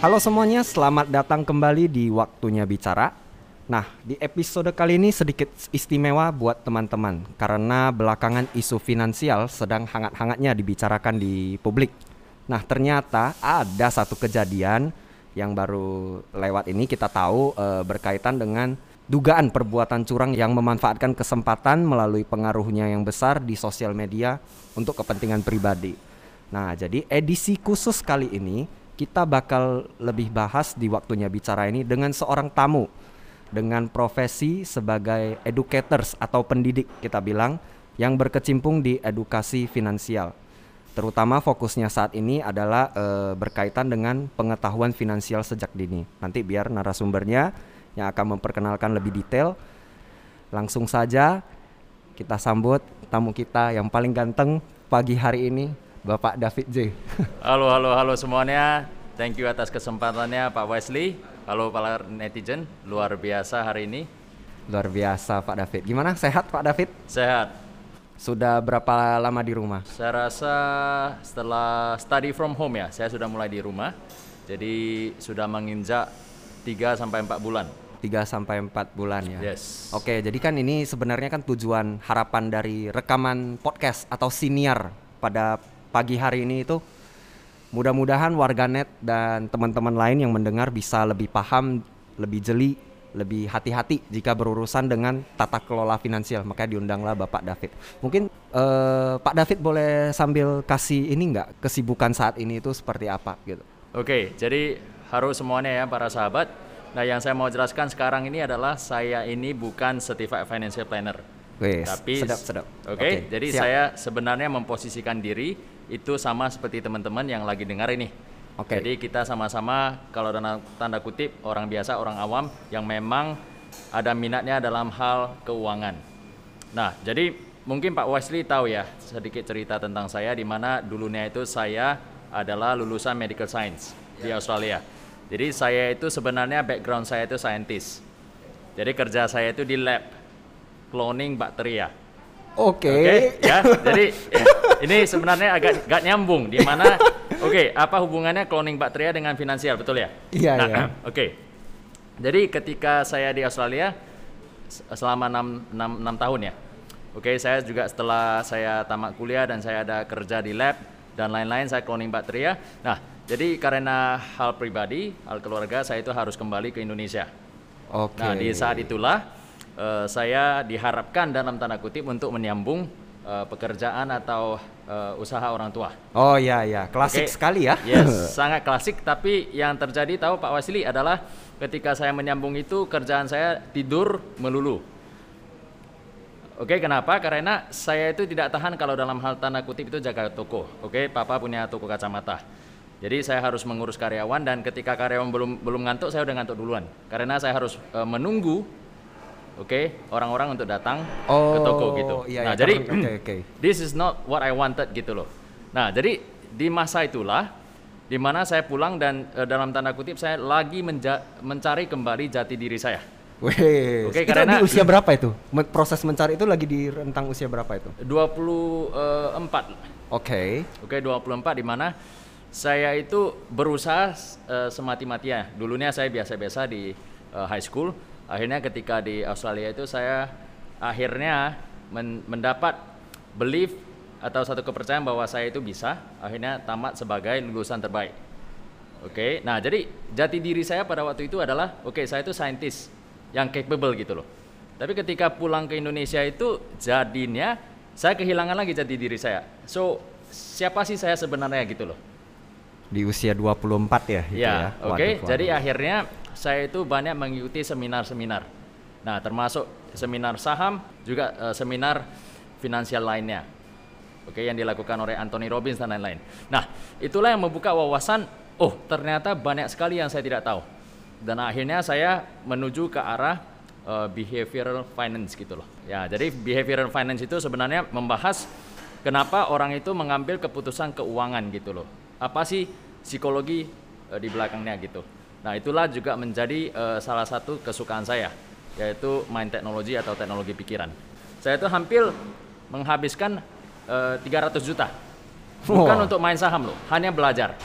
Halo semuanya, selamat datang kembali di Waktunya Bicara. Nah, di episode kali ini sedikit istimewa buat teman-teman karena belakangan isu finansial sedang hangat-hangatnya dibicarakan di publik. Nah, ternyata ada satu kejadian yang baru lewat ini kita tahu e, berkaitan dengan dugaan perbuatan curang yang memanfaatkan kesempatan melalui pengaruhnya yang besar di sosial media untuk kepentingan pribadi. Nah, jadi edisi khusus kali ini kita bakal lebih bahas di waktunya bicara ini dengan seorang tamu dengan profesi sebagai educators atau pendidik kita bilang yang berkecimpung di edukasi finansial. Terutama fokusnya saat ini adalah e, berkaitan dengan pengetahuan finansial sejak dini. Nanti biar narasumbernya yang akan memperkenalkan lebih detail. Langsung saja kita sambut tamu kita yang paling ganteng pagi hari ini, Bapak David J. Halo, halo, halo semuanya. Thank you atas kesempatannya Pak Wesley. Halo para netizen, luar biasa hari ini. Luar biasa Pak David. Gimana sehat Pak David? Sehat. Sudah berapa lama di rumah? Saya rasa setelah study from home ya, saya sudah mulai di rumah. Jadi sudah menginjak 3 sampai 4 bulan. 3 sampai 4 bulan ya. Yes. Oke, jadi kan ini sebenarnya kan tujuan harapan dari rekaman podcast atau siniar pada pagi hari ini itu Mudah-mudahan warganet dan teman-teman lain yang mendengar bisa lebih paham, lebih jeli, lebih hati-hati jika berurusan dengan tata kelola finansial. Makanya diundanglah Bapak David. Mungkin uh, Pak David boleh sambil kasih ini nggak kesibukan saat ini itu seperti apa gitu. Oke, jadi harus semuanya ya para sahabat. Nah, yang saya mau jelaskan sekarang ini adalah saya ini bukan certified financial planner. Tapi sedap sedap. Oke, okay, okay, jadi siap. saya sebenarnya memposisikan diri itu sama seperti teman-teman yang lagi dengar ini. Oke. Okay. Jadi kita sama-sama kalau dalam tanda kutip orang biasa, orang awam yang memang ada minatnya dalam hal keuangan. Nah, jadi mungkin Pak Wesley tahu ya sedikit cerita tentang saya di mana dulunya itu saya adalah lulusan medical science yeah. di ya. Australia. Jadi saya itu sebenarnya background saya itu scientist. Jadi kerja saya itu di lab cloning bakteria. Oke. Okay. Okay, ya. Jadi ini sebenarnya agak gak nyambung di mana oke, okay, apa hubungannya cloning bakteria dengan finansial, betul ya? Iya, nah, iya. Oke. Okay. Jadi ketika saya di Australia selama 6, 6, 6 tahun ya. Oke, okay, saya juga setelah saya tamat kuliah dan saya ada kerja di lab dan lain-lain saya cloning bakteria. Nah, jadi karena hal pribadi, hal keluarga saya itu harus kembali ke Indonesia. Oke. Okay. Nah, di saat itulah uh, saya diharapkan dalam tanda kutip untuk menyambung uh, pekerjaan atau uh, usaha orang tua. Oh iya iya, klasik okay. sekali ya. Yes, sangat klasik. Tapi yang terjadi tahu Pak Wasili adalah ketika saya menyambung itu kerjaan saya tidur melulu. Oke, okay, kenapa? Karena saya itu tidak tahan kalau dalam hal tanda kutip itu jaga toko. Oke, okay, papa punya toko kacamata. Jadi saya harus mengurus karyawan dan ketika karyawan belum belum ngantuk, saya udah ngantuk duluan. Karena saya harus uh, menunggu oke okay, orang-orang untuk datang oh, ke toko gitu. Iya, nah iya, jadi okay, okay. this is not what I wanted gitu loh. Nah jadi di masa itulah di mana saya pulang dan uh, dalam tanda kutip saya lagi mencari kembali jati diri saya. Wih, Oke, okay, karena di usia berapa itu? Proses mencari itu lagi di rentang usia berapa itu? 24. Oke. Okay. Oke, okay, 24 di mana saya itu berusaha uh, semati-matinya. Dulunya saya biasa-biasa di uh, high school akhirnya ketika di Australia itu saya akhirnya men mendapat belief atau satu kepercayaan bahwa saya itu bisa akhirnya tamat sebagai lulusan terbaik. Oke okay? nah jadi jati diri saya pada waktu itu adalah oke okay, saya itu saintis yang capable gitu loh. Tapi ketika pulang ke Indonesia itu jadinya saya kehilangan lagi jati diri saya. So siapa sih saya sebenarnya gitu loh di usia 24 ya gitu ya, ya. oke okay. jadi akhirnya saya itu banyak mengikuti seminar-seminar. Nah, termasuk seminar saham, juga uh, seminar finansial lainnya. Oke, yang dilakukan oleh Anthony Robbins dan lain-lain. Nah, itulah yang membuka wawasan, oh, ternyata banyak sekali yang saya tidak tahu. Dan akhirnya saya menuju ke arah uh, behavioral finance gitu loh. Ya, jadi behavioral finance itu sebenarnya membahas kenapa orang itu mengambil keputusan keuangan gitu loh. Apa sih psikologi uh, di belakangnya gitu. Nah, itulah juga menjadi uh, salah satu kesukaan saya, yaitu main teknologi atau teknologi pikiran. Saya itu hampir menghabiskan uh, eh, 300 juta. Bukan oh. untuk main saham loh, hanya belajar.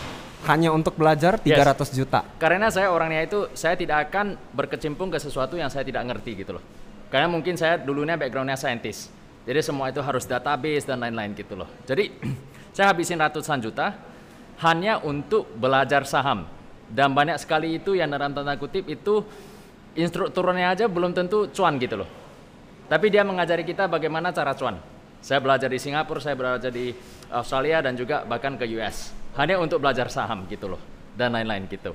hanya untuk belajar 300 juta. Karena saya orangnya itu saya tidak akan berkecimpung ke sesuatu yang saya tidak ngerti gitu loh. Karena mungkin saya dulunya backgroundnya saintis. Jadi semua itu harus database dan lain-lain gitu loh. Jadi saya habisin ratusan juta hanya untuk belajar saham. Dan banyak sekali itu yang dalam tanda kutip itu instrukturnya aja belum tentu cuan gitu loh. Tapi dia mengajari kita bagaimana cara cuan. Saya belajar di Singapura, saya belajar di Australia dan juga bahkan ke US. Hanya untuk belajar saham gitu loh dan lain-lain gitu.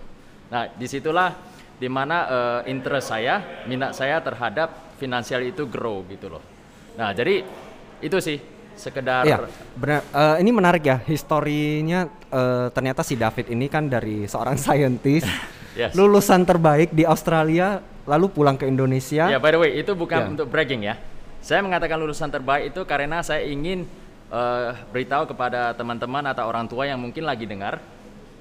Nah di situlah di mana uh, interest saya, minat saya terhadap finansial itu grow gitu loh. Nah jadi itu sih sekedar. Ya, benar. Uh, ini menarik ya historinya. Uh, ternyata si David ini kan dari seorang saintis, yes. lulusan terbaik di Australia, lalu pulang ke Indonesia. Ya, by the way itu bukan yeah. untuk bragging ya saya mengatakan lulusan terbaik itu karena saya ingin uh, beritahu kepada teman-teman atau orang tua yang mungkin lagi dengar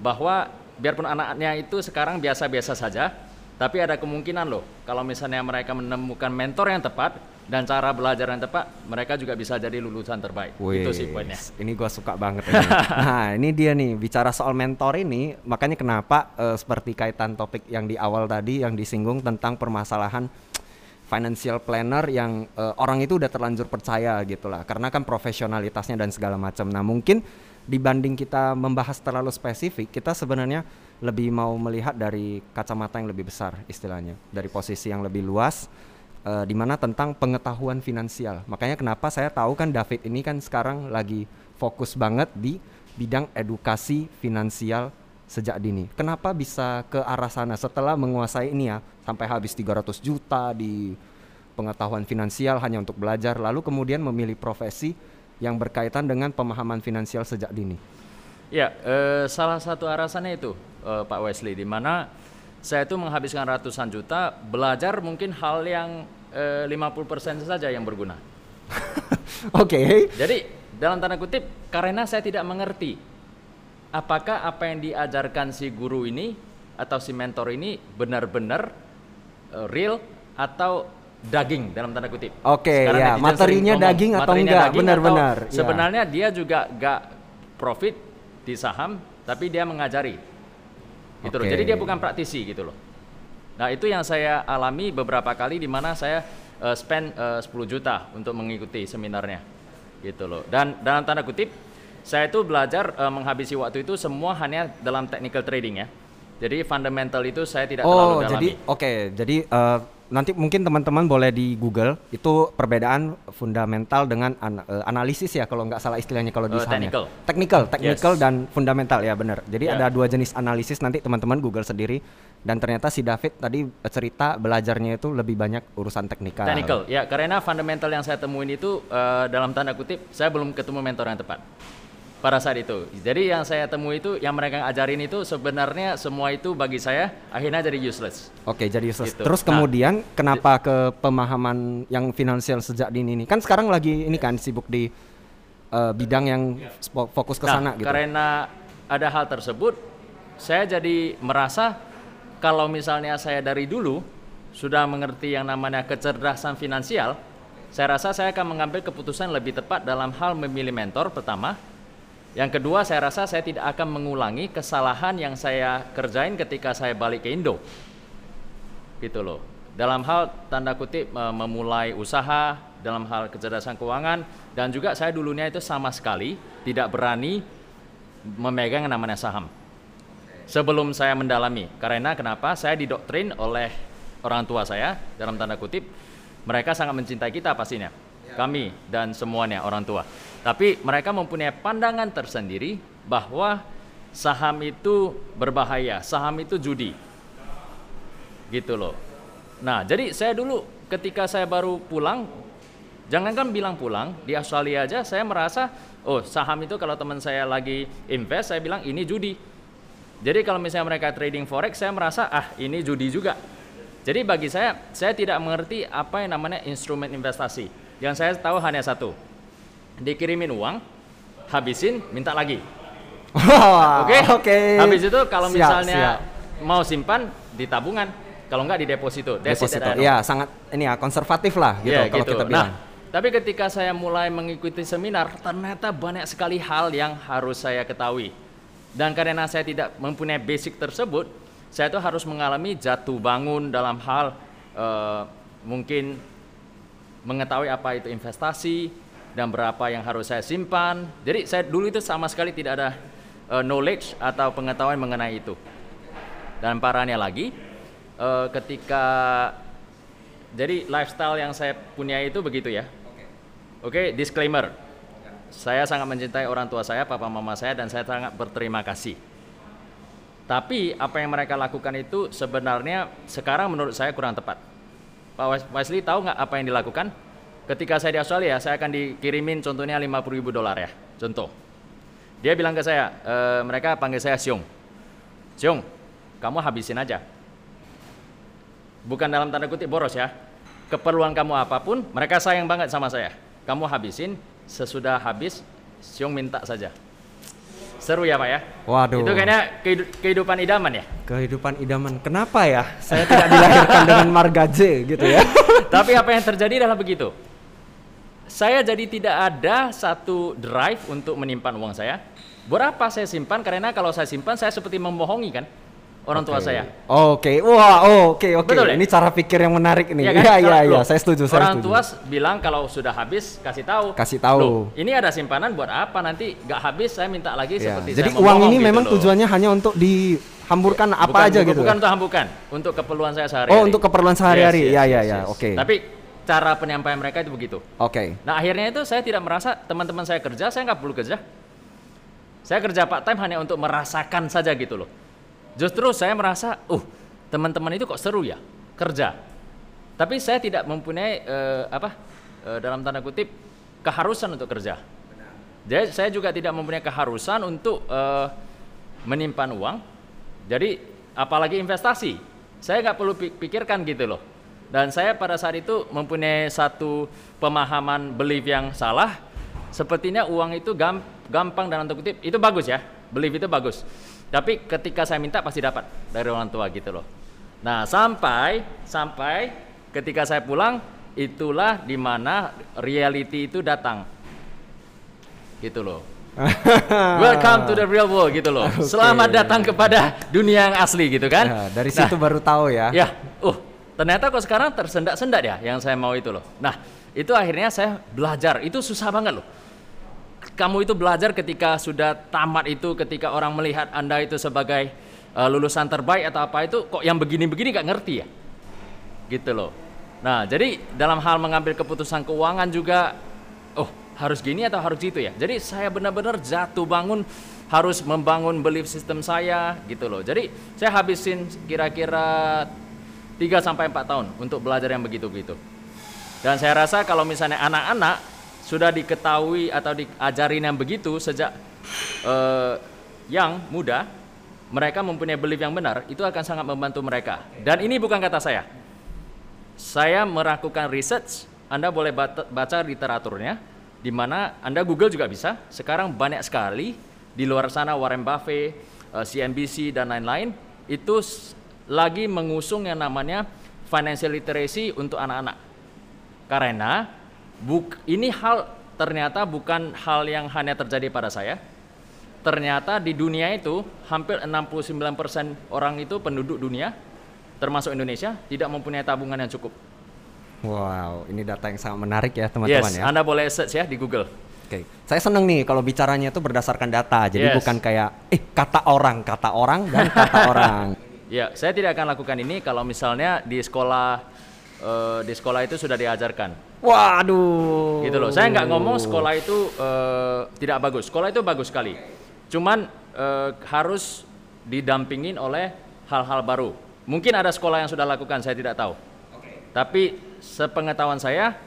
bahwa biarpun anak-anaknya itu sekarang biasa-biasa saja, tapi ada kemungkinan loh kalau misalnya mereka menemukan mentor yang tepat dan cara belajar yang tepat, mereka juga bisa jadi lulusan terbaik. Wih, itu sih poinnya. Ini gua suka banget. ini. nah, ini dia nih bicara soal mentor ini, makanya kenapa uh, seperti kaitan topik yang di awal tadi yang disinggung tentang permasalahan financial planner yang uh, orang itu udah terlanjur percaya gitu lah karena kan profesionalitasnya dan segala macam. Nah mungkin dibanding kita membahas terlalu spesifik, kita sebenarnya lebih mau melihat dari kacamata yang lebih besar istilahnya, dari posisi yang lebih luas, uh, di mana tentang pengetahuan finansial. Makanya kenapa saya tahu kan David ini kan sekarang lagi fokus banget di bidang edukasi finansial sejak dini. Kenapa bisa ke arah sana setelah menguasai ini ya sampai habis 300 juta di pengetahuan finansial hanya untuk belajar lalu kemudian memilih profesi yang berkaitan dengan pemahaman finansial sejak dini. Ya, eh, salah satu alasannya itu eh, Pak Wesley di mana saya itu menghabiskan ratusan juta belajar mungkin hal yang eh, 50% saja yang berguna. Oke. okay. Jadi dalam tanda kutip karena saya tidak mengerti apakah apa yang diajarkan si guru ini atau si mentor ini benar-benar uh, real atau daging dalam tanda kutip. Oke, okay, ya materinya ngomong, daging atau enggak? Benar-benar. Ya. Sebenarnya dia juga gak profit di saham, tapi dia mengajari. Gitu okay. loh. Jadi dia bukan praktisi gitu loh. Nah, itu yang saya alami beberapa kali di mana saya uh, spend uh, 10 juta untuk mengikuti seminarnya. Gitu loh. Dan dalam tanda kutip saya itu belajar uh, menghabisi waktu itu semua hanya dalam technical trading ya. Jadi fundamental itu saya tidak oh, terlalu dalami. jadi oke, okay, jadi uh, nanti mungkin teman-teman boleh di Google itu perbedaan fundamental dengan an uh, analisis ya kalau nggak salah istilahnya kalau di uh, sana. Technical. Technical, technical yes. dan fundamental ya benar. Jadi yeah. ada dua jenis analisis nanti teman-teman Google sendiri dan ternyata si David tadi cerita belajarnya itu lebih banyak urusan teknikal. Technical, ya karena fundamental yang saya temuin itu uh, dalam tanda kutip saya belum ketemu mentor yang tepat pada saat itu. Jadi yang saya temui itu, yang mereka ajarin itu sebenarnya semua itu bagi saya akhirnya jadi useless. Oke, jadi useless. Gitu. Terus kemudian nah, kenapa ke pemahaman yang finansial sejak dini ini? Kan sekarang lagi ini kan sibuk di uh, bidang yang fokus ke nah, sana gitu. Karena ada hal tersebut, saya jadi merasa kalau misalnya saya dari dulu sudah mengerti yang namanya kecerdasan finansial, saya rasa saya akan mengambil keputusan lebih tepat dalam hal memilih mentor pertama yang kedua, saya rasa saya tidak akan mengulangi kesalahan yang saya kerjain ketika saya balik ke Indo. Gitu loh. Dalam hal tanda kutip memulai usaha, dalam hal kecerdasan keuangan dan juga saya dulunya itu sama sekali tidak berani memegang yang namanya saham. Sebelum saya mendalami, karena kenapa? Saya didoktrin oleh orang tua saya dalam tanda kutip mereka sangat mencintai kita pastinya. Kami dan semuanya orang tua. Tapi mereka mempunyai pandangan tersendiri bahwa saham itu berbahaya, saham itu judi. Gitu loh. Nah, jadi saya dulu ketika saya baru pulang, jangankan bilang pulang, di Australia aja saya merasa, oh saham itu kalau teman saya lagi invest, saya bilang ini judi. Jadi kalau misalnya mereka trading forex, saya merasa ah ini judi juga. Jadi bagi saya, saya tidak mengerti apa yang namanya instrumen investasi. Yang saya tahu hanya satu, dikirimin uang, habisin, minta lagi. Oke, Oke. Okay. Habis itu kalau misalnya siap. mau simpan di tabungan, kalau enggak di deposito. Deposito. Iya, sangat ini ya konservatif lah gitu yeah, kalau gitu. kita bilang. Nah, tapi ketika saya mulai mengikuti seminar, ternyata banyak sekali hal yang harus saya ketahui. Dan karena saya tidak mempunyai basic tersebut, saya itu harus mengalami jatuh bangun dalam hal uh, mungkin mengetahui apa itu investasi dan berapa yang harus saya simpan. Jadi saya dulu itu sama sekali tidak ada uh, knowledge atau pengetahuan mengenai itu. Dan parahnya lagi, uh, ketika jadi lifestyle yang saya punya itu begitu ya. Oke, okay, disclaimer. Saya sangat mencintai orang tua saya, papa mama saya dan saya sangat berterima kasih. Tapi apa yang mereka lakukan itu sebenarnya sekarang menurut saya kurang tepat. Pak Wesley tahu nggak apa yang dilakukan? Ketika saya di Australia, saya akan dikirimin contohnya 50 ribu dolar ya, contoh. Dia bilang ke saya, e, mereka panggil saya Siung. Siung, kamu habisin aja bukan dalam tanda kutip boros ya. Keperluan kamu apa pun, mereka sayang banget sama saya. Kamu habisin, sesudah habis, Siung minta saja. Seru ya Pak ya? Waduh. Itu kayaknya kehidupan idaman ya? Kehidupan idaman. Kenapa ya? Saya tidak dilahirkan dengan marga J gitu ya. Tapi apa yang terjadi adalah begitu. Saya jadi tidak ada satu drive untuk menyimpan uang saya. Berapa saya simpan? Karena kalau saya simpan, saya seperti membohongi kan orang okay. tua saya. Oke, okay. wah, oke, okay, oke. Okay. Ya? Ini cara pikir yang menarik nih. Iya, kan? iya, iya, ya, saya setuju. Orang saya tua bilang kalau sudah habis kasih tahu. Kasih tahu. Loh, ini ada simpanan buat apa? Nanti nggak habis saya minta lagi ya. seperti Jadi saya uang ini gitu memang loh. tujuannya hanya untuk dihamburkan apa bukan, aja bukan, gitu. Bukan untuk hamburkan, untuk keperluan saya sehari-hari. Oh, untuk keperluan sehari-hari. Yes, yes, ya, ya, ya. Oke. Okay. Tapi cara penyampaian mereka itu begitu. Oke. Okay. Nah akhirnya itu saya tidak merasa teman-teman saya kerja, saya nggak perlu kerja. Saya kerja part time hanya untuk merasakan saja gitu loh. Justru saya merasa, uh teman-teman itu kok seru ya kerja. Tapi saya tidak mempunyai uh, apa uh, dalam tanda kutip keharusan untuk kerja. Jadi saya juga tidak mempunyai keharusan untuk uh, menyimpan uang. Jadi apalagi investasi, saya nggak perlu pikirkan gitu loh. Dan saya pada saat itu mempunyai satu pemahaman belief yang salah. Sepertinya uang itu gampang dalam tanda kutip itu bagus ya, belief itu bagus. Tapi ketika saya minta pasti dapat dari orang tua gitu loh. Nah, sampai sampai ketika saya pulang itulah di mana reality itu datang. Gitu loh. Welcome to the real world gitu loh. Okay. Selamat datang kepada dunia yang asli gitu kan. Ya, dari situ nah, baru tahu ya. Ya, uh, ternyata kok sekarang tersendak-sendak ya yang saya mau itu loh. Nah, itu akhirnya saya belajar. Itu susah banget loh kamu itu belajar ketika sudah tamat itu, ketika orang melihat Anda itu sebagai uh, lulusan terbaik atau apa itu, kok yang begini-begini gak ngerti ya? Gitu loh. Nah, jadi dalam hal mengambil keputusan keuangan juga, oh harus gini atau harus gitu ya? Jadi saya benar-benar jatuh bangun harus membangun belief system saya gitu loh. Jadi saya habisin kira-kira 3 sampai 4 tahun untuk belajar yang begitu-begitu. Dan saya rasa kalau misalnya anak-anak sudah diketahui atau diajarin yang begitu sejak uh, yang muda, mereka mempunyai belief yang benar, itu akan sangat membantu mereka. Dan ini bukan kata saya. Saya melakukan research, Anda boleh baca literaturnya, di mana Anda Google juga bisa. Sekarang banyak sekali di luar sana Warren Buffett, uh, eh, CNBC dan lain-lain itu lagi mengusung yang namanya financial literacy untuk anak-anak. Karena Buk, ini hal ternyata bukan hal yang hanya terjadi pada saya. Ternyata di dunia itu hampir 69% orang itu penduduk dunia termasuk Indonesia tidak mempunyai tabungan yang cukup. Wow, ini data yang sangat menarik ya teman-teman yes, ya. Anda boleh search ya di Google. Oke, okay. saya seneng nih kalau bicaranya itu berdasarkan data, jadi yes. bukan kayak eh kata orang, kata orang dan kata orang. Ya, saya tidak akan lakukan ini kalau misalnya di sekolah uh, di sekolah itu sudah diajarkan Waduh. Gitu loh. Saya nggak ngomong sekolah itu uh, tidak bagus. Sekolah itu bagus sekali. Cuman uh, harus didampingin oleh hal-hal baru. Mungkin ada sekolah yang sudah lakukan, saya tidak tahu. Okay. Tapi sepengetahuan saya,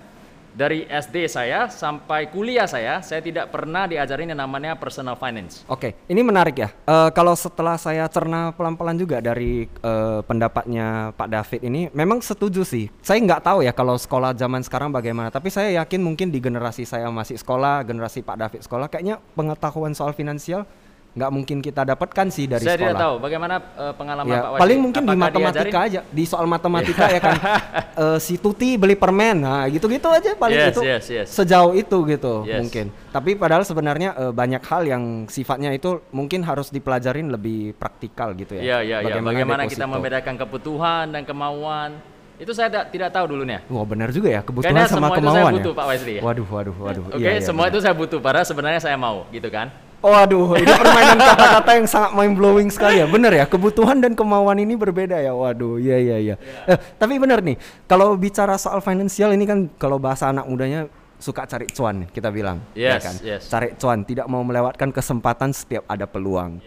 dari SD saya sampai kuliah saya, saya tidak pernah diajarin yang namanya personal finance. Oke, ini menarik ya. Uh, kalau setelah saya cerna pelan-pelan juga dari uh, pendapatnya Pak David ini, memang setuju sih. Saya nggak tahu ya kalau sekolah zaman sekarang bagaimana, tapi saya yakin mungkin di generasi saya masih sekolah, generasi Pak David sekolah, kayaknya pengetahuan soal finansial nggak mungkin kita dapatkan sih dari Saya sekolah. tidak tahu bagaimana eh, pengalaman Ya, Pak Wasri. paling mungkin di Apakah matematika diajarin? aja, di soal matematika ya kan. eh, si Tuti beli permen, nah gitu-gitu aja paling Yes, itu yes, yes. sejauh itu gitu Yes. mungkin. Tapi padahal sebenarnya eh, banyak hal yang sifatnya itu mungkin harus dipelajarin lebih praktikal gitu ya. Iya, iya, iya. Bagaimana kita deposito. membedakan kebutuhan dan kemauan. Itu saya tidak, tidak tahu dulunya. Wah benar juga ya kebutuhan Kayaknya sama semua itu saya kemauan butuh, ya. Pak Wesley, ya? Waduh, waduh, waduh. Oke, Iya, iya, semua benar. itu saya butuh, padahal sebenarnya saya mau, gitu kan? Waduh, ini permainan kata-kata yang sangat mind blowing sekali ya. Bener ya, kebutuhan dan kemauan ini berbeda ya. Waduh, iya iya iya. Eh, tapi bener nih, kalau bicara soal finansial ini kan kalau bahasa anak mudanya suka cari cuan kita bilang, ya Yes, kan? yes. Cari cuan, tidak mau melewatkan kesempatan setiap ada peluang.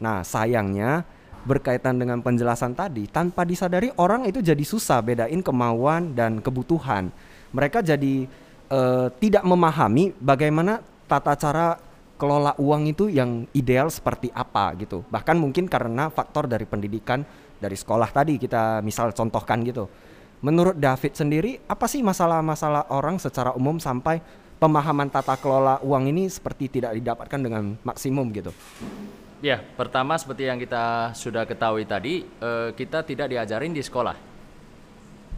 Nah, sayangnya berkaitan dengan penjelasan tadi, tanpa disadari orang itu jadi susah bedain kemauan dan kebutuhan. Mereka jadi eh, tidak memahami bagaimana tata cara kelola uang itu yang ideal seperti apa gitu. Bahkan mungkin karena faktor dari pendidikan dari sekolah tadi kita misal contohkan gitu. Menurut David sendiri apa sih masalah-masalah orang secara umum sampai pemahaman tata kelola uang ini seperti tidak didapatkan dengan maksimum gitu? Ya, pertama seperti yang kita sudah ketahui tadi, eh, kita tidak diajarin di sekolah.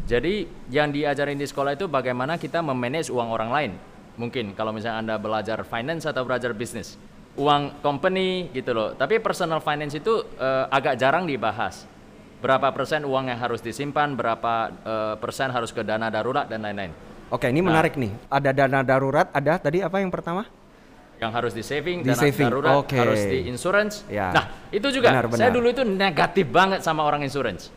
Jadi yang diajarin di sekolah itu bagaimana kita memanage uang orang lain. Mungkin kalau misalnya Anda belajar finance atau belajar bisnis. Uang company gitu loh. Tapi personal finance itu eh, agak jarang dibahas. Berapa persen uang yang harus disimpan, berapa eh, persen harus ke dana darurat dan lain-lain. Oke, ini Nah. menarik nih. Ada dana darurat, ada tadi apa yang pertama? yang harus di saving, Di dana saving, darurat, oke. harus di insurance. Ya. Nah, itu juga Benar, saya benar. dulu itu negatif banget sama orang insurance.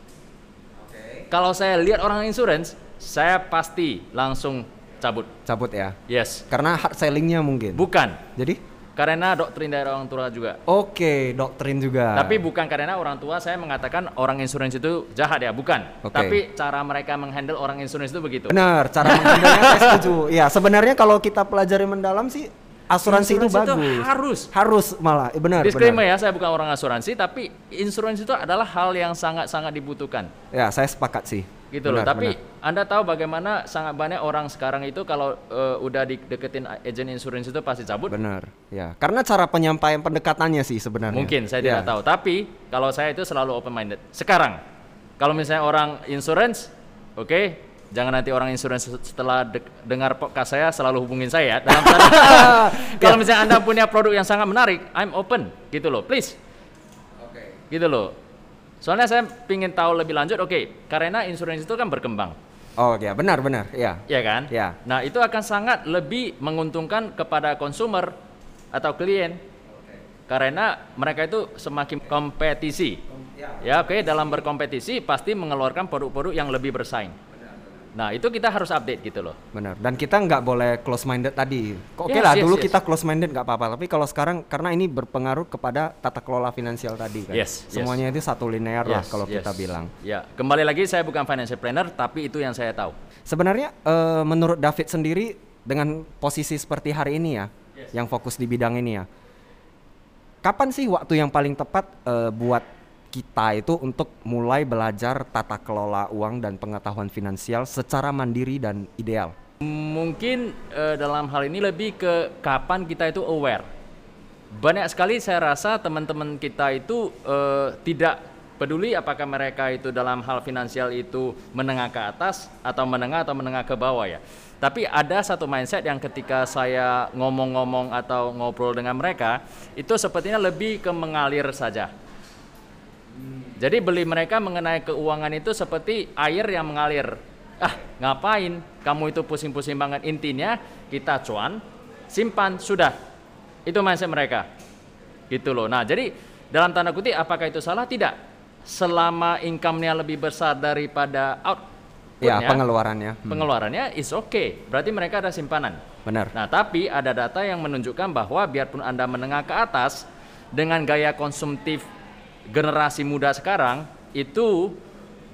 Kalau saya lihat orang insurance, saya pasti langsung cabut. Cabut ya. Yes. Karena hard sellingnya mungkin. Bukan Jadi? karena doktrin dari orang tua juga. Oke, doktrin juga. Tapi bukan karena orang tua saya mengatakan orang insurance itu jahat ya, bukan. Oke. Tapi cara mereka menghandle orang insurance itu begitu. Benar, cara menghandlenya saya setuju. Ya, sebenarnya kalau kita pelajari mendalam sih asuransi itu bagus. harus. Harus malah, eh, benar. Disclaimer benar. ya, saya bukan orang asuransi, tapi insurance itu adalah hal yang sangat-sangat dibutuhkan. Ya, saya sepakat sih. Gitu loh. Benar, Tapi benar. Anda tahu bagaimana sangat banyak orang sekarang itu kalau eh, udah dideketin agent insurance itu pasti cabut. benar. Ya, karena cara penyampaian pendekatannya sih sebenarnya. Mungkin saya Ya. tidak tahu. Tapi kalau saya itu selalu open minded. Sekarang kalau misalnya orang insurance, oke, jangan nanti orang insurance setelah de- dengar podcast saya selalu hubungin saya. Dalam tanda- kalau misalnya Anda punya produk yang sangat menarik, I'm open gitu loh. Please. Gitu loh. Soalnya saya ingin tahu lebih lanjut, oke, karena insurance itu kan berkembang. Oh, ya, benar benar. Ya. Ya kan? Ya. Nah, itu akan sangat lebih menguntungkan kepada konsumer atau klien. Karena mereka itu semakin kompetisi. Ya, oke, dalam berkompetisi pasti mengeluarkan produk-produk yang lebih bersaing. Nah, itu kita harus update gitu loh. Benar. Dan kita nggak boleh close minded tadi. Oke Yes, lah, yes, dulu yes. kita close minded nggak apa-apa. Tapi kalau sekarang karena ini berpengaruh kepada tata kelola finansial tadi kan. Yes, yes. Semuanya itu satu linear lah Yes, kalau yes. kita bilang. Ya, kembali lagi saya bukan financial planner, tapi itu yang saya tahu. Sebenarnya eh, menurut David sendiri dengan posisi seperti hari ini ya, yang fokus di bidang ini ya, kapan sih waktu yang paling tepat eh, buat kita itu untuk mulai belajar tata kelola uang dan pengetahuan finansial secara mandiri dan ideal? Mungkin eh, dalam hal ini lebih ke kapan kita itu aware. Banyak sekali saya rasa teman-teman kita itu eh, tidak peduli apakah mereka itu dalam hal finansial itu menengah ke atas atau menengah atau menengah ke bawah ya. Tapi ada satu mindset yang ketika saya ngomong-ngomong atau ngobrol dengan mereka itu sepertinya lebih ke mengalir saja. Jadi beli mereka mengenai keuangan itu seperti air yang mengalir. Ah, ngapain? Kamu itu pusing-pusing banget. Intinya kita cuan, simpan, sudah. Itu mindset mereka. Gitu loh. Nah, jadi dalam tanda kutip apakah itu salah? Tidak. Selama income-nya lebih besar daripada out Ya, pengeluarannya. Hmm, pengeluarannya is okay. Berarti mereka ada simpanan. benar. Nah, tapi ada data yang menunjukkan bahwa biarpun Anda menengah ke atas dengan gaya konsumtif generasi muda sekarang itu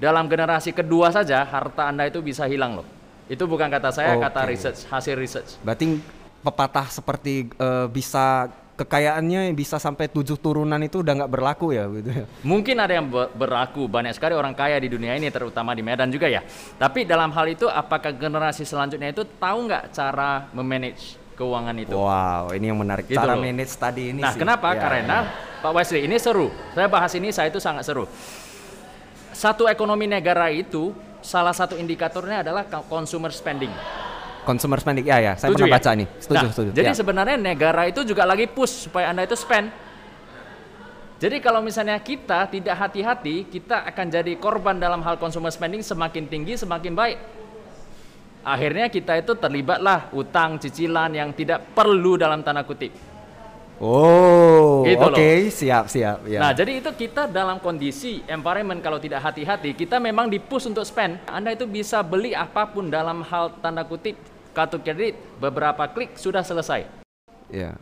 dalam generasi kedua saja harta Anda itu bisa hilang loh. Itu bukan kata saya, kata Oke. research, hasil research. Berarti pepatah seperti eh, bisa kekayaannya bisa sampai tujuh turunan itu udah nggak berlaku ya gitu ya. Mungkin ada yang ber- berlaku banyak sekali orang kaya di dunia ini terutama di Medan juga ya. Tapi dalam hal itu apakah generasi selanjutnya itu tahu nggak cara memanage keuangan itu. Wow, ini yang menarik. Gitu Cara loh. manage tadi ini Nah, sih. kenapa? Ya, Karena Pak Wesley ini seru. Saya bahas ini saya itu sangat seru. Satu ekonomi negara itu salah satu indikatornya adalah co- consumer spending. consumer spending. Ya ya, saya Setuju pernah ya? baca nih. Setuju, Nah, setuju. Jadi Ya. sebenarnya negara itu juga lagi push supaya Anda itu spend. Jadi kalau misalnya kita tidak hati-hati, kita akan jadi korban dalam hal consumer spending semakin tinggi semakin baik. Akhirnya kita itu terlibatlah utang cicilan yang tidak perlu dalam tanda kutip. Oh, Gitu oke, loh. siap, siap. Ya. Nah, jadi itu kita dalam kondisi environment kalau tidak hati-hati, kita memang dipush untuk spend. Anda itu bisa beli apa pun dalam hal tanda kutip kartu kredit, beberapa klik sudah selesai. ya.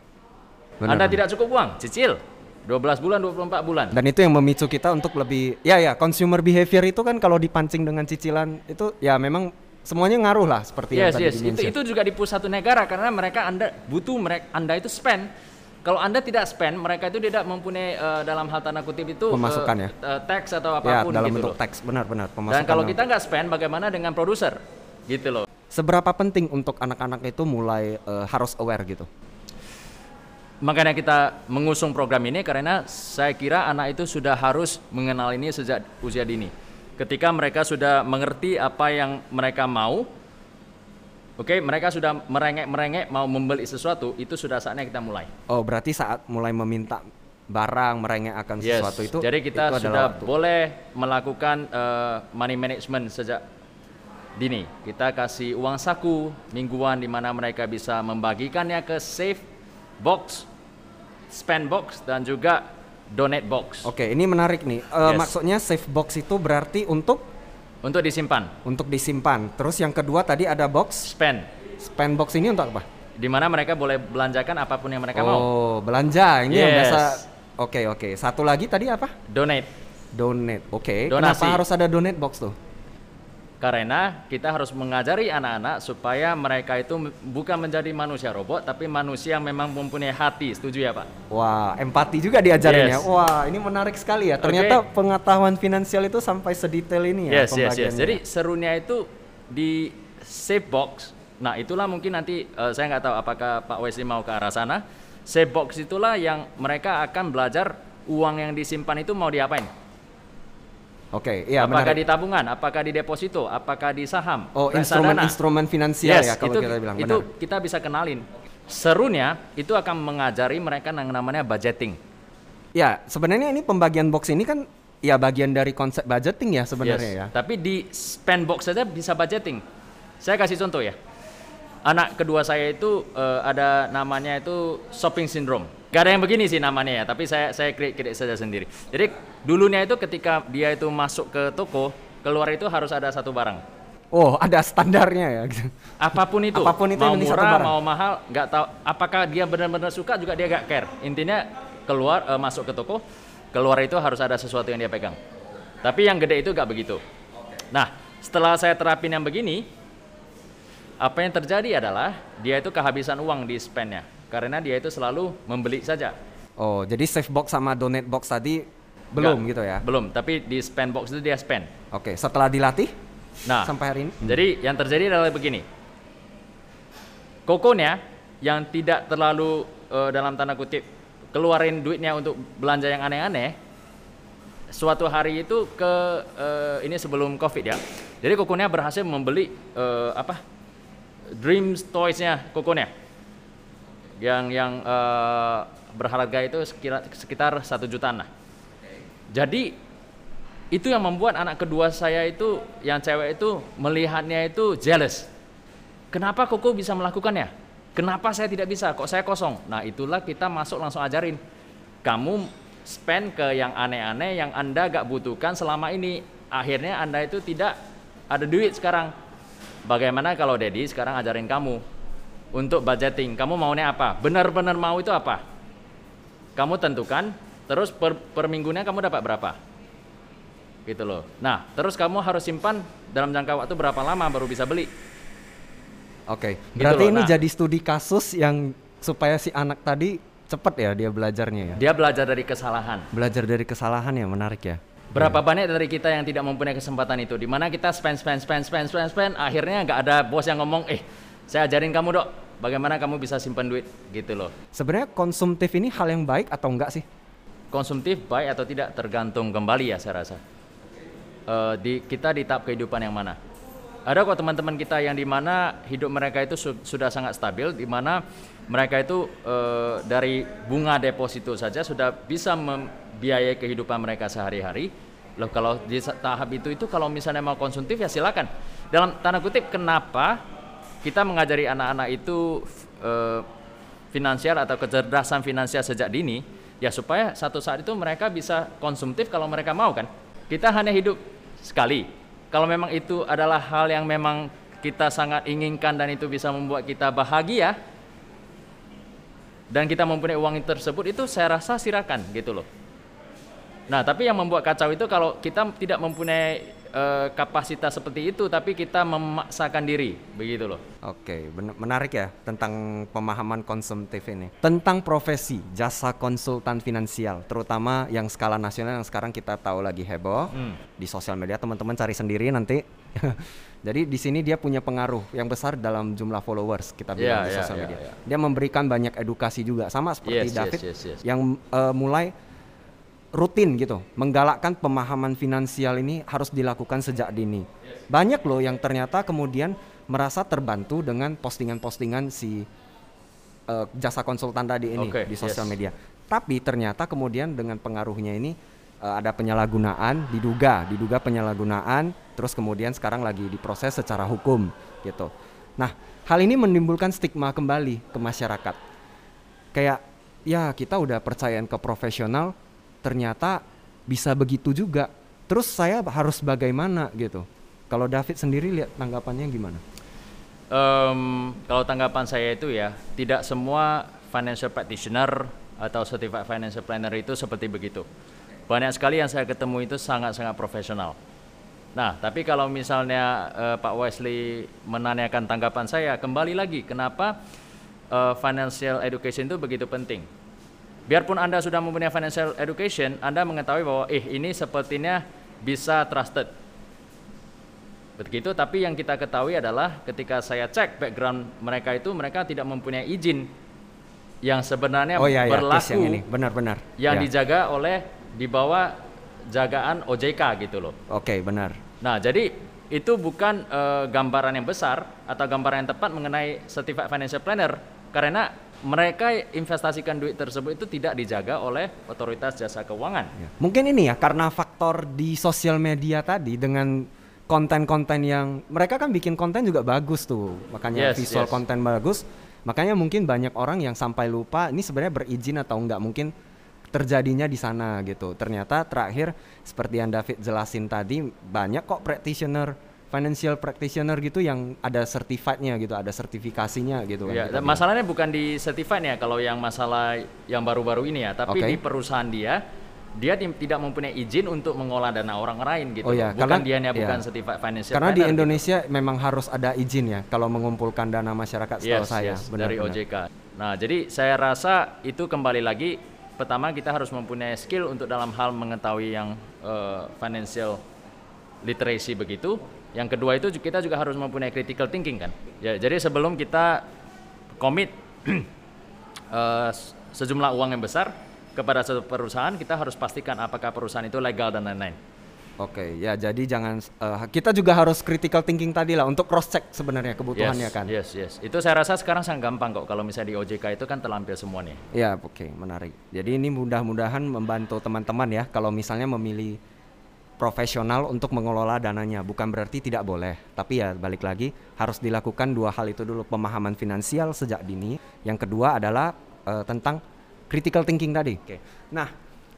Anda Benar. tidak cukup uang, cicil 12 bulan, 24 bulan. Dan itu yang memicu kita untuk lebih ya ya consumer behavior itu kan kalau dipancing dengan cicilan itu ya memang semuanya ngaruh lah seperti yang Yes, tadi yes. Itu, itu juga dipush satu negara karena mereka Anda butuh mereka Anda itu spend. Kalau Anda tidak spend, mereka itu tidak mempunyai eh, dalam hal tanda kutip itu eh, Pemasukan ya? eh, tax atau ya apa pun dalam gitu bentuk loh. teks benar-benar Dan kalau kita nggak spend, bagaimana dengan produser? Gitu loh. seberapa penting untuk anak-anak itu mulai eh, harus aware gitu. Makanya kita mengusung program ini karena saya kira anak itu sudah harus mengenal ini sejak usia dini. Ketika mereka sudah mengerti apa yang mereka mau, oke, mereka sudah merengek-merengek mau membeli sesuatu, itu sudah saatnya kita mulai. Oh, berarti saat mulai meminta barang merengek akan Yes. sesuatu itu Jadi kita itu sudah waktu. boleh melakukan eh, money management sejak dini. Kita kasih uang saku mingguan di mana mereka bisa membagikannya ke save box, spend box dan juga donate box Oke, ini menarik nih. Eh, Yes. Maksudnya safe box itu berarti untuk untuk disimpan. untuk disimpan. Terus yang kedua tadi ada box Spend spend box ini untuk apa? di mana mereka boleh belanjakan apa pun yang mereka mau. oh, belanja. Ini yang Yes. biasa. Oke, oke. Satu lagi tadi apa? Donate. Donate. Oke. Donasi. Kenapa harus ada donate box tuh? Karena kita harus mengajari anak-anak supaya mereka itu bukan menjadi manusia robot tapi manusia yang memang mempunyai hati. Setuju ya, Pak? Wah, empati juga diajarin ya. Yes. Wah, ini menarik sekali ya. Ternyata pengetahuan finansial itu sampai sedetail ini ya Yes, yes, yes. Jadi serunya itu di safe box. Nah, itulah mungkin nanti eh, saya nggak tahu apakah Pak Wesley mau ke arah sana. Safe box itulah yang mereka akan belajar uang yang disimpan itu mau diapain. Oke, iya apakah menarik. di tabungan, apakah di deposito, apakah di saham, Oh, instrumen-instrumen finansial Yes, ya kalau itu, kita bilang. itu Benar. kita bisa kenalin. Serunya itu akan mengajari mereka yang namanya budgeting. Ya, sebenarnya ini pembagian box ini kan ya bagian dari konsep budgeting ya sebenarnya Yes, ya. Tapi di spend box saja bisa budgeting. Saya kasih contoh ya. Anak kedua saya itu eh, ada namanya itu shopping syndrome. Gak ada yang begini sih namanya ya, tapi saya saya create, create saja sendiri. Jadi dulunya itu ketika dia itu masuk ke toko, keluar itu harus ada satu barang. Oh, ada standarnya ya. Apa pun itu, Apa pun itu mau satu murah, barang. mau mahal, nggak tahu. Apakah dia benar-benar suka juga dia gak care. Intinya keluar eh, masuk ke toko, keluar itu harus ada sesuatu yang dia pegang. Tapi yang gede itu gak begitu. Nah, setelah saya terapin yang begini, apa yang terjadi adalah dia itu kehabisan uang di spendnya karena dia itu selalu membeli saja. Oh, jadi safe box sama donate box tadi belum Nggak, gitu ya. Belum, tapi di spend box itu dia spend. Oke, setelah dilatih Nah, sampai hari ini. Jadi yang terjadi adalah begini. Kokonya yang tidak terlalu eh, dalam tanda kutip keluarin duitnya untuk belanja yang aneh-aneh. Suatu hari itu ke eh, ini sebelum Covid ya. Jadi Kokonya berhasil membeli eh, apa? Dreams Toys-nya Kokonya. Yang yang eh, berharga itu sekitar sekitar satu jutaan lah. Jadi itu yang membuat anak kedua saya itu yang cewek itu melihatnya itu jealous. Kenapa Koko bisa melakukannya? Kenapa saya tidak bisa? Kok saya kosong? Nah, itulah kita masuk langsung ajarin. Kamu spend ke yang aneh-aneh yang Anda gak butuhkan selama ini. Akhirnya Anda itu tidak ada duit sekarang. Bagaimana kalau Dedi sekarang ajarin kamu untuk budgeting? Kamu maunya apa? Benar-benar mau itu apa? Kamu tentukan, terus per, per minggunya kamu dapat berapa? gitu loh. Nah, terus kamu harus simpan dalam jangka waktu berapa lama baru bisa beli? Oke. Gitu Berarti loh, ini nah. jadi studi kasus yang supaya si anak tadi cepet ya dia belajarnya ya. Dia belajar dari kesalahan. Belajar dari kesalahan ya, menarik ya. Berapa banyak dari kita yang tidak mempunyai kesempatan itu? Di mana kita spend, spend, spend, spend, spend, spend, akhirnya nggak ada bos yang ngomong, eh, saya ajarin kamu dok, bagaimana kamu bisa simpan duit gitu loh. Sebenarnya konsumtif ini hal yang baik atau enggak sih? Konsumtif baik atau tidak tergantung kembali ya saya rasa. Uh, di kita di tahap kehidupan yang mana? Ada kok teman-teman kita yang di mana hidup mereka itu su sudah sangat stabil, di mana mereka itu uh, dari bunga deposito saja sudah bisa membiayai kehidupan mereka sehari-hari. Loh kalau di tahap itu itu kalau misalnya mau konsumtif ya silakan. Dalam tanda kutip kenapa kita mengajari anak-anak itu uh, finansial atau kecerdasan finansial sejak dini ya supaya satu saat itu mereka bisa konsumtif kalau mereka mau kan kita hanya hidup sekali kalau memang itu adalah hal yang memang kita sangat inginkan dan itu bisa membuat kita bahagia dan kita mempunyai uang tersebut itu saya rasa silakan gitu loh nah tapi yang membuat kacau itu kalau kita tidak mempunyai uh, kapasitas seperti itu tapi kita memaksakan diri begitu loh. Oke, menarik ya tentang pemahaman konsumtif ini. Tentang profesi jasa konsultan finansial terutama yang skala nasional yang sekarang kita tahu lagi heboh hmm. di sosial media teman-teman cari sendiri nanti. Jadi di sini dia punya pengaruh yang besar dalam jumlah followers kita bilang yeah, di iya, sosial yeah, media. Yeah, yeah. Dia memberikan banyak edukasi juga sama seperti yes, David yes, yes, yes. yang uh, mulai rutin gitu, menggalakkan pemahaman finansial ini harus dilakukan sejak dini. Banyak loh yang ternyata kemudian merasa terbantu dengan postingan-postingan si uh, jasa konsultan tadi ini okay, di sosial yes. media. Tapi ternyata kemudian dengan pengaruhnya ini uh, ada penyalahgunaan, diduga, diduga penyalahgunaan, terus kemudian sekarang lagi diproses secara hukum gitu. Nah, hal ini menimbulkan stigma kembali ke masyarakat. Kayak ya kita udah percayaan ke profesional, ternyata bisa begitu juga. Terus saya harus bagaimana gitu? Kalau David sendiri lihat tanggapannya gimana? Um, kalau tanggapan saya itu ya tidak semua financial practitioner atau certified financial planner itu seperti begitu. Banyak sekali yang saya ketemu itu sangat-sangat profesional. Nah, tapi kalau misalnya uh, Pak Wesley menanyakan tanggapan saya, kembali lagi kenapa uh, financial education itu begitu penting? biarpun Anda sudah mempunyai financial education, Anda mengetahui bahwa eh ini sepertinya bisa trusted. Begitu, tapi yang kita ketahui adalah ketika saya cek background mereka itu mereka tidak mempunyai izin yang sebenarnya oh, iya, iya, berlaku yang ini benar-benar yang ya. dijaga oleh di bawah jagaan OJK gitu loh. Oke, okay, benar. Nah, jadi itu bukan uh, gambaran yang besar atau gambaran yang tepat mengenai certified financial planner karena mereka investasikan duit tersebut itu tidak dijaga oleh otoritas jasa keuangan. Ya. Mungkin ini ya karena faktor di sosial media tadi dengan konten-konten yang mereka kan bikin konten juga bagus tuh, makanya yes, visual yes. konten bagus, makanya mungkin banyak orang yang sampai lupa ini sebenarnya berizin atau enggak mungkin terjadinya di sana gitu. Ternyata terakhir seperti yang David jelasin tadi banyak kok practitioner financial practitioner gitu yang ada certified-nya gitu, ada sertifikasinya gitu kan. Ya, masalahnya bukan di certified ya kalau yang masalah yang baru-baru ini ya, tapi okay. di perusahaan dia dia tidak mempunyai izin untuk mengolah dana orang lain gitu. Oh ya, bukan karena, dia bukan ya. certified financial Karena di Indonesia gitu. memang harus ada izin ya kalau mengumpulkan dana masyarakat setahu yes, saya. Yes, benar, dari benar. OJK. Nah, jadi saya rasa itu kembali lagi pertama kita harus mempunyai skill untuk dalam hal mengetahui yang uh, financial literacy begitu yang kedua itu kita juga harus mempunyai critical thinking kan. Ya, jadi sebelum kita komit uh, sejumlah uang yang besar kepada satu perusahaan, kita harus pastikan apakah perusahaan itu legal dan lain-lain. Oke, ya jadi jangan uh, kita juga harus critical thinking tadi lah untuk cross check sebenarnya kebutuhannya yes, kan. Yes, yes. Itu saya rasa sekarang sangat gampang kok kalau misalnya di OJK itu kan terlampir semuanya. Ya, oke, okay, menarik. Jadi ini mudah-mudahan membantu teman-teman ya kalau misalnya memilih profesional untuk mengelola dananya. Bukan berarti tidak boleh, tapi ya balik lagi harus dilakukan dua hal itu dulu, pemahaman finansial sejak dini. Yang kedua adalah uh, tentang critical thinking tadi. Oke. Nah,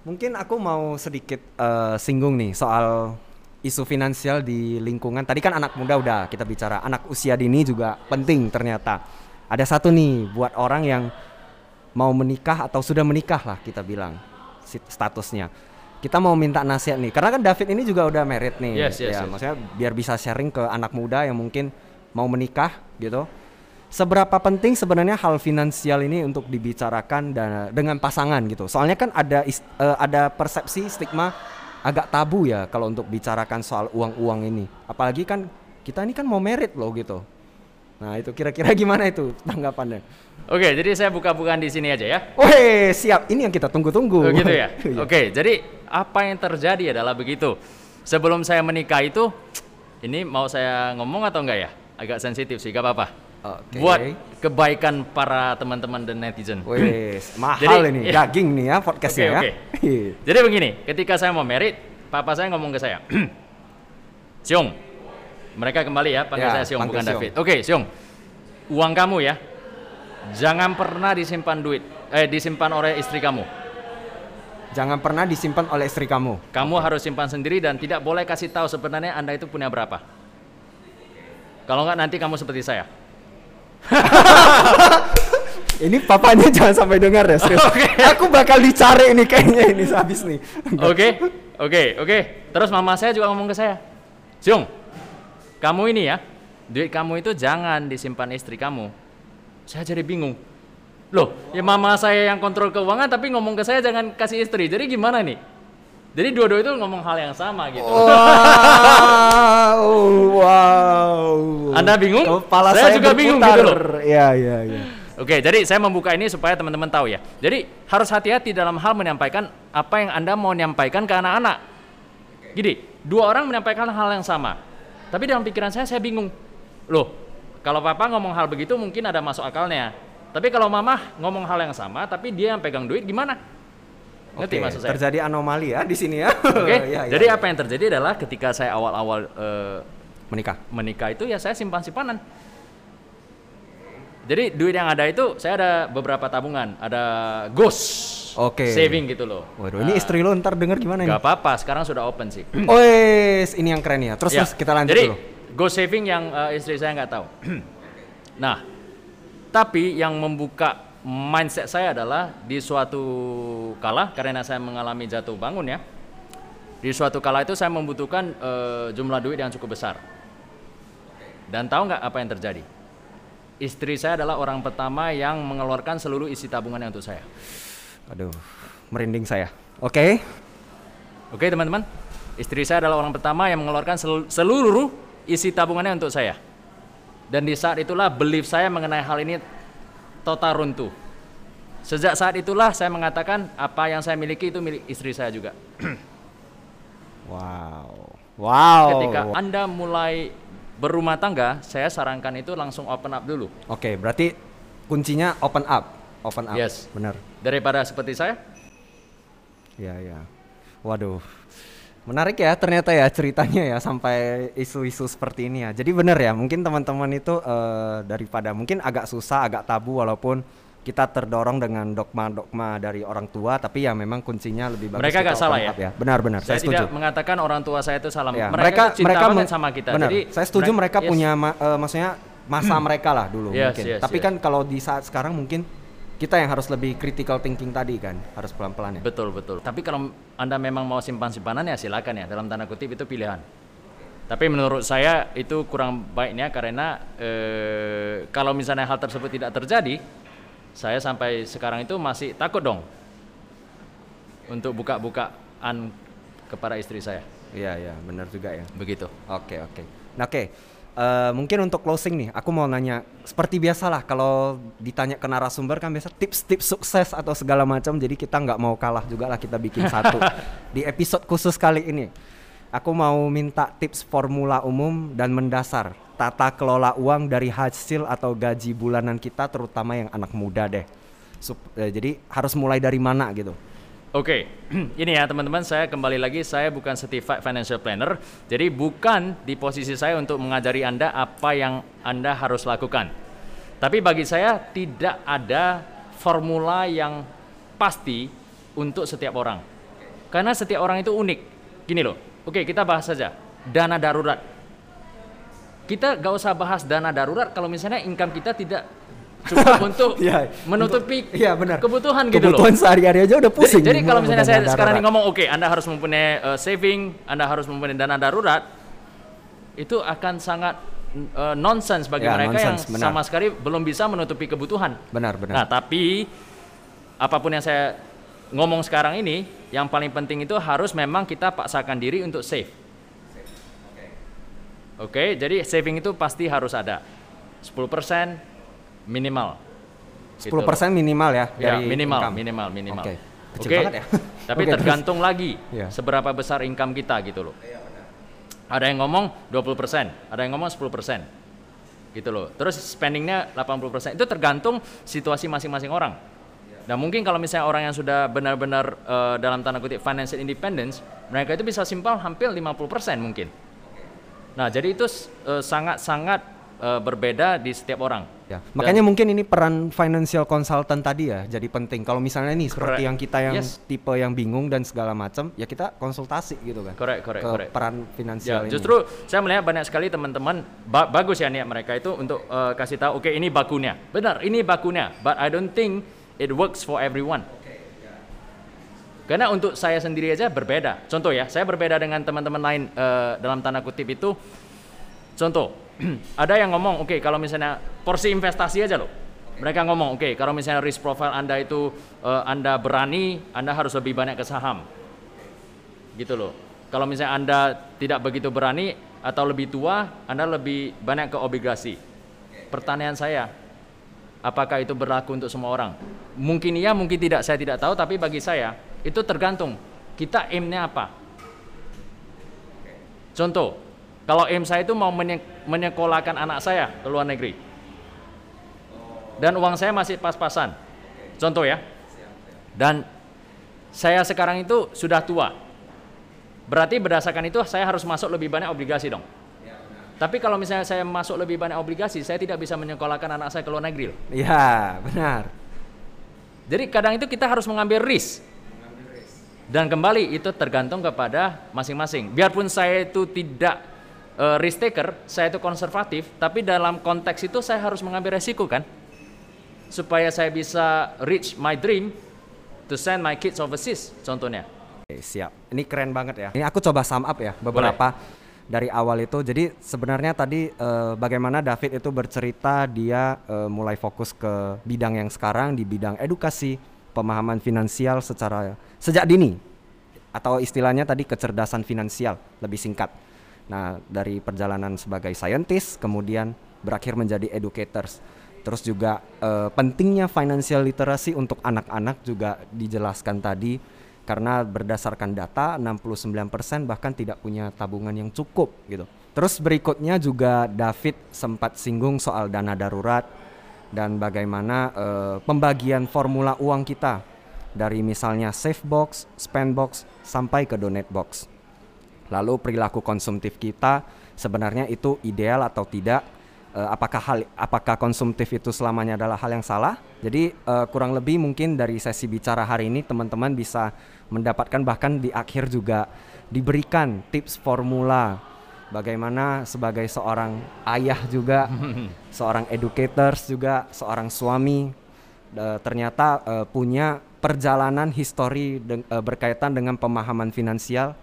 mungkin aku mau sedikit uh, singgung nih soal isu finansial di lingkungan. Tadi kan anak muda udah kita bicara, anak usia dini juga penting ternyata. Ada satu nih buat orang yang mau menikah atau sudah menikah lah kita bilang statusnya kita mau minta nasihat nih karena kan David ini juga udah married nih yes, yes, ya yes. maksudnya biar bisa sharing ke anak muda yang mungkin mau menikah gitu seberapa penting sebenarnya hal finansial ini untuk dibicarakan dan dengan pasangan gitu soalnya kan ada uh, ada persepsi stigma agak tabu ya kalau untuk bicarakan soal uang-uang ini apalagi kan kita ini kan mau merit loh gitu Nah itu kira-kira gimana itu tanggapannya? Oke, jadi saya buka-bukaan di sini aja ya. Weh siap, ini yang kita tunggu-tunggu. Oh, gitu ya. Iya. Oke, jadi apa yang terjadi adalah begitu. Sebelum saya menikah itu, ini mau saya ngomong atau enggak ya? Agak sensitif sih, gak apa-apa. Oke. Buat kebaikan para teman-teman dan netizen. Wes, mahal Jadi, ini, iya. daging nih ya podcastnya Oke, ya. Jadi begini, ketika saya mau merit, papa saya ngomong ke saya, Siung, mereka kembali ya, panggil Ya, saya Siung, bukan Siung. David. Oke, Siung, uang kamu ya, jangan pernah disimpan duit, eh disimpan oleh istri kamu. Jangan pernah disimpan oleh istri kamu. Kamu harus simpan sendiri dan tidak boleh kasih tahu sebenarnya anda itu punya berapa. Kalau nggak nanti kamu seperti saya. Ini papanya jangan sampai dengar ya, serius. Aku bakal dicari ini kayaknya ini habis nih. Oke, oke, oke. Terus mama saya juga ngomong ke saya, Siung, kamu ini ya, duit kamu itu jangan disimpan istri kamu. Saya jadi bingung. Loh, ya mama saya yang kontrol keuangan tapi ngomong ke saya jangan kasih istri. Jadi gimana nih? Jadi dua-dua itu ngomong hal yang sama gitu. Oh. Wow, wow. Anda bingung? Kepala Saya saya, juga bingung gitu loh. Iya, iya, iya. Oke, jadi saya membuka ini supaya teman-teman tahu ya. Jadi harus hati-hati dalam hal menyampaikan apa yang Anda mau menyampaikan ke anak-anak. Gini, dua orang menyampaikan hal yang sama. Tapi dalam pikiran saya, saya bingung. Loh, kalau papa ngomong hal begitu mungkin ada masuk akalnya. Tapi kalau mama ngomong hal yang sama, tapi dia yang pegang duit gimana? Ngerti Oke, maksud saya? terjadi anomali ya di sini ya. Oke, Iya, iya, jadi iya. apa yang terjadi adalah ketika saya awal-awal eh, menikah? menikah itu ya saya simpan-simpanan. Jadi duit yang ada itu saya ada beberapa tabungan, ada ghost, Oke. saving gitu loh. Waduh, ini Nah, istri lo ntar denger gimana nih? Gak apa-apa, sekarang sudah open sih. Wes, ini yang keren ya. Terus, Ya, terus kita lanjut Jadi dulu. ghost saving yang eh, istri saya nggak tahu. nah, tapi yang membuka mindset saya adalah di suatu kala karena saya mengalami jatuh bangun ya. Di suatu kala itu saya membutuhkan eh, jumlah duit yang cukup besar. Dan tahu nggak apa yang terjadi? Istri saya adalah orang pertama yang mengeluarkan seluruh isi tabungannya untuk saya. Aduh, merinding saya. Oke. Oke teman-teman, istri saya adalah orang pertama yang mengeluarkan sel- seluruh isi tabungannya untuk saya. Dan di saat itulah belief saya mengenai hal ini total runtuh. Sejak saat itulah saya mengatakan apa yang saya miliki itu milik istri saya juga. Wow. Wow. Ketika Anda mulai berumah tangga, saya sarankan itu langsung open up dulu. Oke, berarti kuncinya open up. Open up. Yes. Benar. Daripada seperti saya, Iya, iya. Waduh. Menarik ya ternyata ya ceritanya ya sampai isu-isu seperti ini ya. Jadi benar ya, mungkin teman-teman itu eh, daripada mungkin agak susah, agak tabu walaupun kita terdorong dengan dogma-dogma dari orang tua, tapi ya memang kuncinya lebih bagus Mereka nggak salah ya? Benar-benar, saya, saya, setuju. tidak mengatakan orang tua saya itu salah. Ya, mereka, mereka cinta mereka banget sama kita. benar. Jadi saya setuju mereka yes. punya ma- eh, maksudnya masa mereka lah dulu Yes, mungkin. yes, Tapi yes. kan kalau di saat sekarang mungkin kita yang harus lebih critical thinking tadi kan, harus pelan-pelan ya. Betul betul. Tapi kalau anda memang mau simpan simpanan ya silakan ya dalam tanda kutip itu pilihan. Tapi menurut saya itu kurang baiknya karena eh, kalau misalnya hal tersebut tidak terjadi, saya sampai sekarang itu masih takut dong untuk buka-bukaan kepada istri saya. Iya, iya, benar juga ya. Begitu. Oke oke. Nah oke, Eh, mungkin untuk closing nih, aku mau nanya seperti biasalah kalau ditanya ke narasumber kan biasa tips-tips sukses atau segala macam. Jadi kita nggak mau kalah juga lah kita bikin satu di episode khusus kali ini. Aku mau minta tips formula umum dan mendasar tata kelola uang dari hasil atau gaji bulanan kita, terutama yang anak muda deh. Sup- eh, jadi harus mulai dari mana gitu? Oke, ini ya teman-teman, saya kembali lagi, saya bukan certified financial planner, jadi bukan di posisi saya untuk mengajari Anda apa yang Anda harus lakukan. Tapi bagi saya tidak ada formula yang pasti untuk setiap orang. Karena setiap orang itu unik. Gini loh, oke kita bahas saja, dana darurat. Kita gak usah bahas dana darurat kalau misalnya income kita tidak cukup untuk Iya, menutupi Iya benar. kebutuhan gitu loh. Kebutuhan sehari-hari aja udah pusing. Jadi, jadi kalau misalnya saya ngomong sekarang ini darurat. ngomong, oke, Anda harus mempunyai uh, saving, Anda harus mempunyai dana darurat, itu akan sangat uh, nonsense bagi Ya, mereka nonsense, yang benar. sama sekali belum bisa menutupi kebutuhan. Benar, benar. Nah, tapi apa pun yang saya ngomong sekarang ini, yang paling penting itu harus memang kita paksakan diri untuk save. Oke, jadi saving itu pasti harus ada. 10% minimal. 10% Gitu minimal ya Ya, dari minimal, income. minimal, minimal. Oke. Kecil Oke, banget ya. Tapi Oke, tergantung lagi Iya. seberapa besar income kita gitu loh. Ada yang ngomong 20%, ada yang ngomong 10%. Gitu loh. Terus spendingnya 80%. Itu tergantung situasi masing-masing orang. Nah mungkin kalau misalnya orang yang sudah benar-benar eh, dalam tanda kutip financial independence, mereka itu bisa simpel hampir 50% mungkin. Nah jadi itu eh, sangat-sangat eh, berbeda di setiap orang. Ya, Dan- makanya mungkin ini peran financial consultant tadi ya jadi penting. Kalau misalnya nih seperti Correct. yang kita yang Yes. tipe yang bingung dan segala macam, ya kita konsultasi gitu kan. Correct, correct, ke correct. peran Ya, finansial ini. justru saya melihat banyak sekali teman-teman ba- bagus ya niat mereka itu untuk eh, kasih tahu, oke ini bakunya, benar ini bakunya, but I don't think it works for everyone. Karena untuk saya sendiri aja berbeda. Contoh ya, saya berbeda dengan teman-teman lain eh, dalam tanda kutip itu. Contoh, ada yang ngomong, oke kalau misalnya porsi investasi aja loh. Mereka ngomong, oke kalau misalnya risk profile anda itu eh, anda berani, anda harus lebih banyak ke saham gitu loh. Kalau misalnya Anda tidak begitu berani atau lebih tua, Anda lebih banyak ke obligasi. Pertanyaan saya, apakah itu berlaku untuk semua orang? Mungkin iya, mungkin tidak, saya tidak tahu, tapi bagi saya itu tergantung kita aimnya apa. Contoh, kalau aim saya itu mau menye- menyekolahkan anak saya ke luar negeri, dan uang saya masih pas-pasan, contoh ya, dan saya sekarang itu sudah tua, Berarti berdasarkan itu saya harus masuk lebih banyak obligasi dong. Tapi kalau misalnya saya masuk lebih banyak obligasi, saya tidak bisa menyekolahkan anak saya ke luar negeri loh. Iya, benar. Jadi kadang itu kita harus mengambil risk. Dan kembali itu tergantung kepada masing-masing. Biarpun saya itu tidak eh, risk taker, saya itu konservatif, tapi dalam konteks itu saya harus mengambil resiko kan. Supaya saya bisa reach my dream to send my kids overseas contohnya. Oke, siap. Ini keren banget ya. Ini aku coba sum up ya beberapa dari awal itu. Jadi sebenarnya tadi eh, bagaimana David itu bercerita dia eh, mulai fokus ke bidang yang sekarang di bidang edukasi, pemahaman finansial secara sejak dini atau istilahnya tadi kecerdasan finansial lebih singkat. Nah, dari perjalanan sebagai scientist kemudian berakhir menjadi educators. Terus juga eh, pentingnya financial literacy untuk anak-anak juga dijelaskan tadi karena berdasarkan data 69% bahkan tidak punya tabungan yang cukup gitu. Terus berikutnya juga David sempat singgung soal dana darurat dan bagaimana eh, pembagian formula uang kita dari misalnya save box, spend box sampai ke donate box. Lalu perilaku konsumtif kita sebenarnya itu ideal atau tidak? Eh, apakah hal apakah konsumtif itu selamanya adalah hal yang salah? Jadi eh, kurang lebih mungkin dari sesi bicara hari ini teman-teman bisa mendapatkan bahkan di akhir juga diberikan tips formula bagaimana sebagai seorang ayah juga, seorang educators juga, seorang suami eh, ternyata punya perjalanan histori berkaitan dengan pemahaman finansial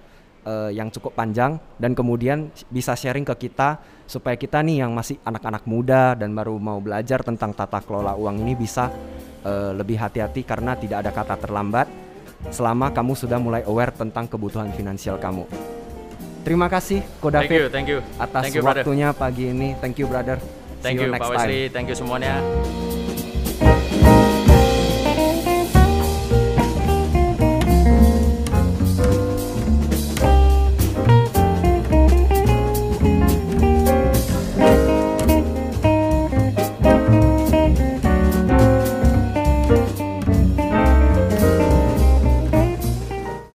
eh, yang cukup panjang dan kemudian bisa sharing ke kita supaya kita nih yang masih anak-anak muda dan baru mau belajar tentang tata kelola uang ini bisa eh, lebih hati-hati karena tidak ada kata terlambat selama kamu sudah mulai aware tentang kebutuhan finansial kamu. Terima kasih Ko Thank you, thank you. atas thank you, brother. waktunya pagi ini. Thank you brother. See Thank you, next Pak time. Wesley. Thank you semuanya.